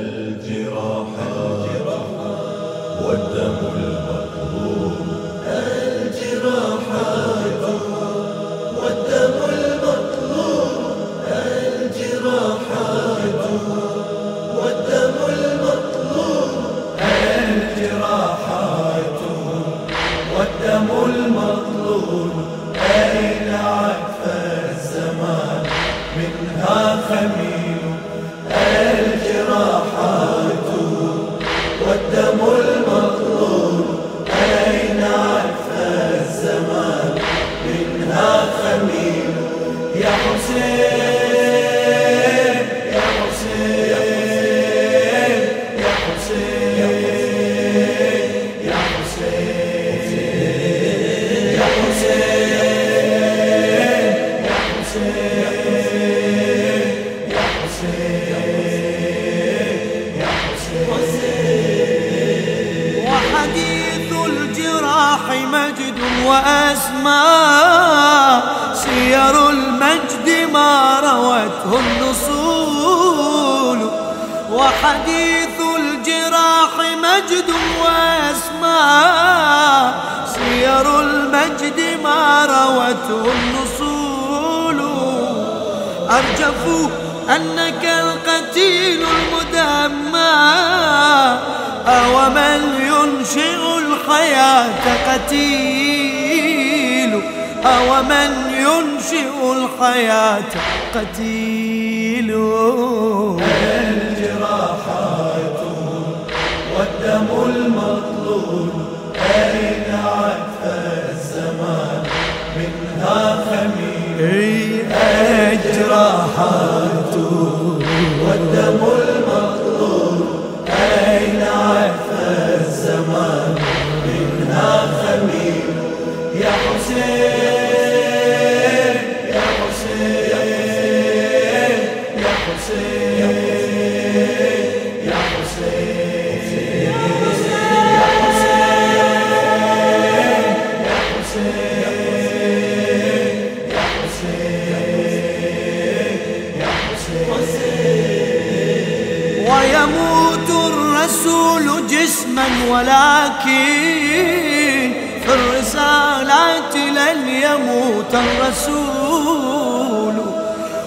الجراح والدم المقبول الجراح والدم المطلوب الجراح والدم المطلوب الجراح والدم المطلوب أين عفى الزمان؟ منها خميس. وأسماء سير المجد ما روته النصول. وحديث الجراح مجد وأسماء سير المجد ما روته النصول. أرجفوا أنك القتيل المدمى. أو من ينشئ الحياة قتيل؟ أو من ينشئ الحياة قتيل؟ الجراحات والدم المطلول أين عطف الزمان؟ منها خميل. حسين يا حسين يا حسين يا حسين يا حسين يا حسين يا حسين ويموت الرسول جسما ولكن في الرسالات لن يموت الرسول.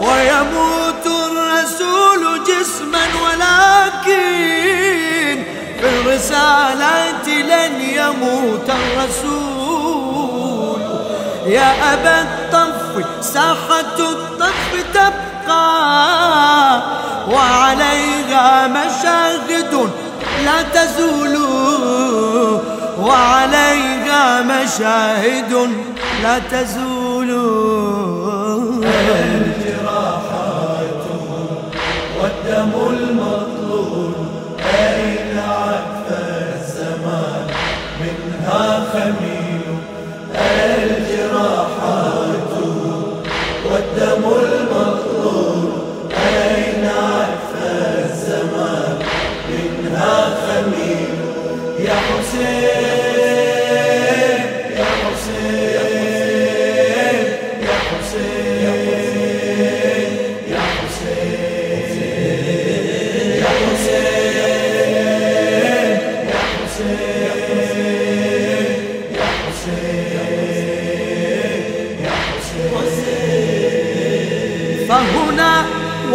ويموت الرسول جسما ولكن في الرسالات لن يموت الرسول. يا أبا الطف ساحة الطف تبقى وعليها مشاهد لا تزول. وعليها مشاهد لا تزول. الجراحات والدم المطلول أين عكف الزمان؟ منها خميل الجراحات والدم المطلول أين عكف الزمان؟ منها خميل يا حسين.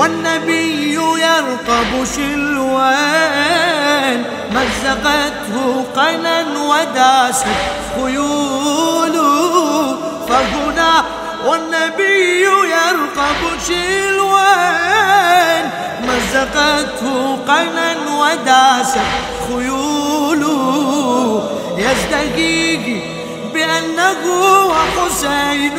والنبي يرقب شلوان مزقته قنا وداست خيول فهنا والنبي يرقب شلوان مزقته قنا وداست خيول يزدقيق بأنه حسين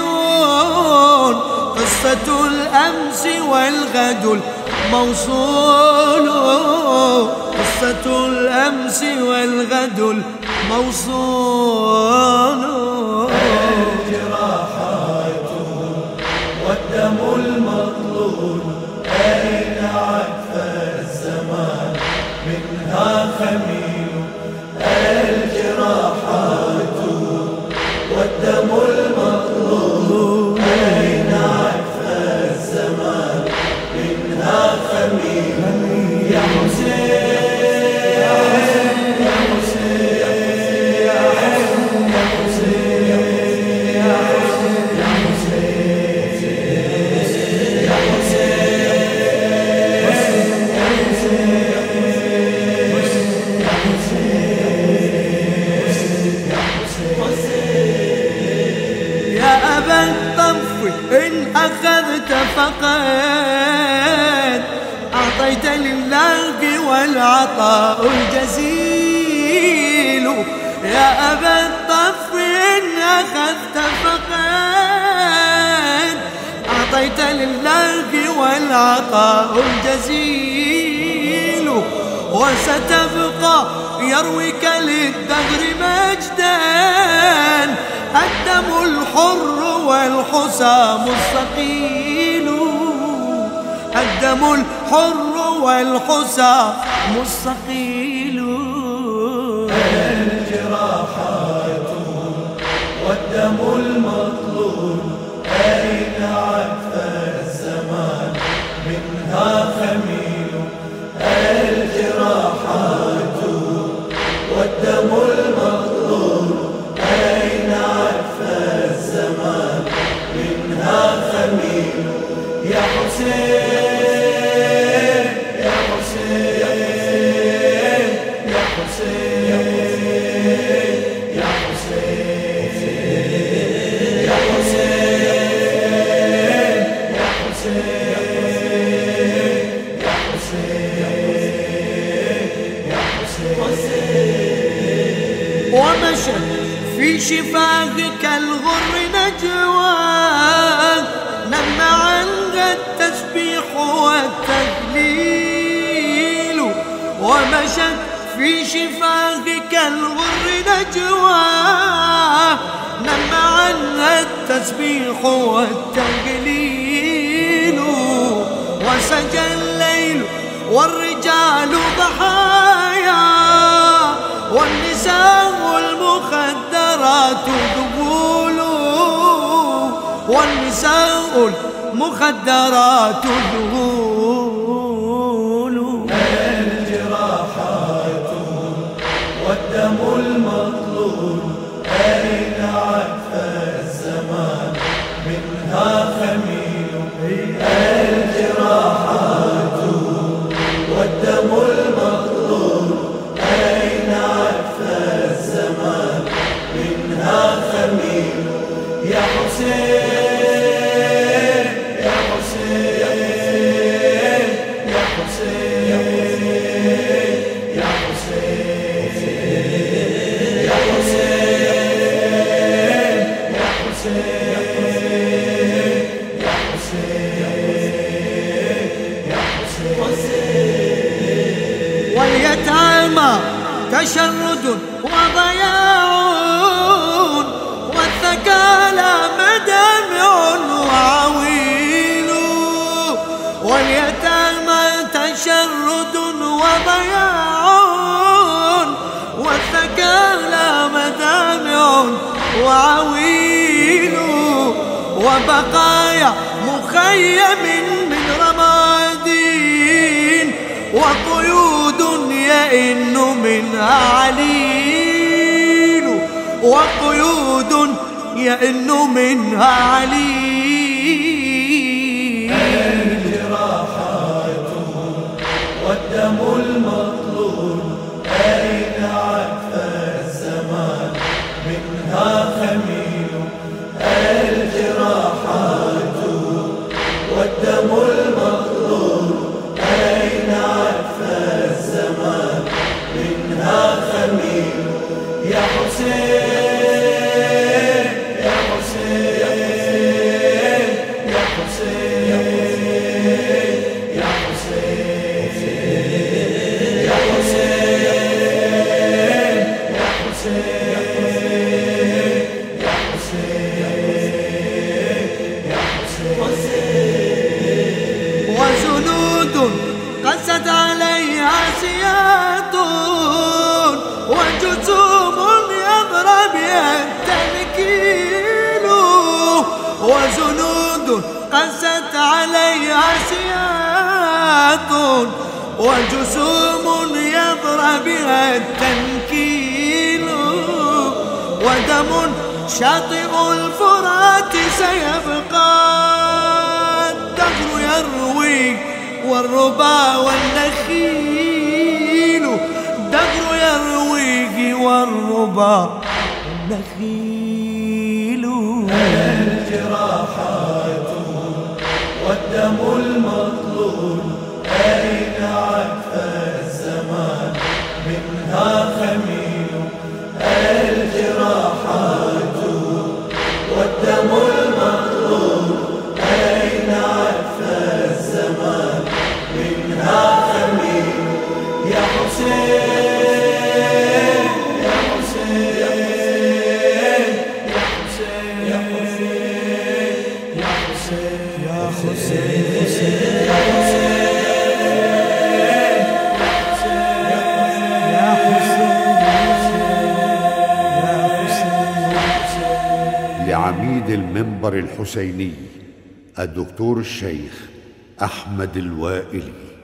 قصة الأمس والغد الموصول قصة الأمس والغد الموصول فقد أعطيت لله والعطاء الجزيل. يا أبا الطف أخذت فقد أعطيت لله والعطاء الجزيل. وستبقى يرويك للدهر مجدا. الدم الحر والحسام الثقيل الدم الحر والحسام الثقيل في شفاهك الغر نجوى. نم عنك التسبيح والتهليل ومشت في شفاهك الغر نجوى. نم عنها التسبيح والتهليل وسجى الليل والرجال ضحايا. والنساء المخدرات ذبول والنساء المخدرات ذبول واليتامى تشرد وضياع والثكالى مدامع وعويل واليتامى تشرد وبقايا مخيم من رمادين وقيود يئن منها عليل وقيود يئن منها عليل. والدار وجنود قست عليها سياط وجسوم يضرب بها التنكيل ودم شاطئ الفرات سيبقى الدهر يروي والربا والنخيل الدهر يرويه والربا والنخيل. المنبر الحسيني الدكتور الشيخ أحمد الوائلي.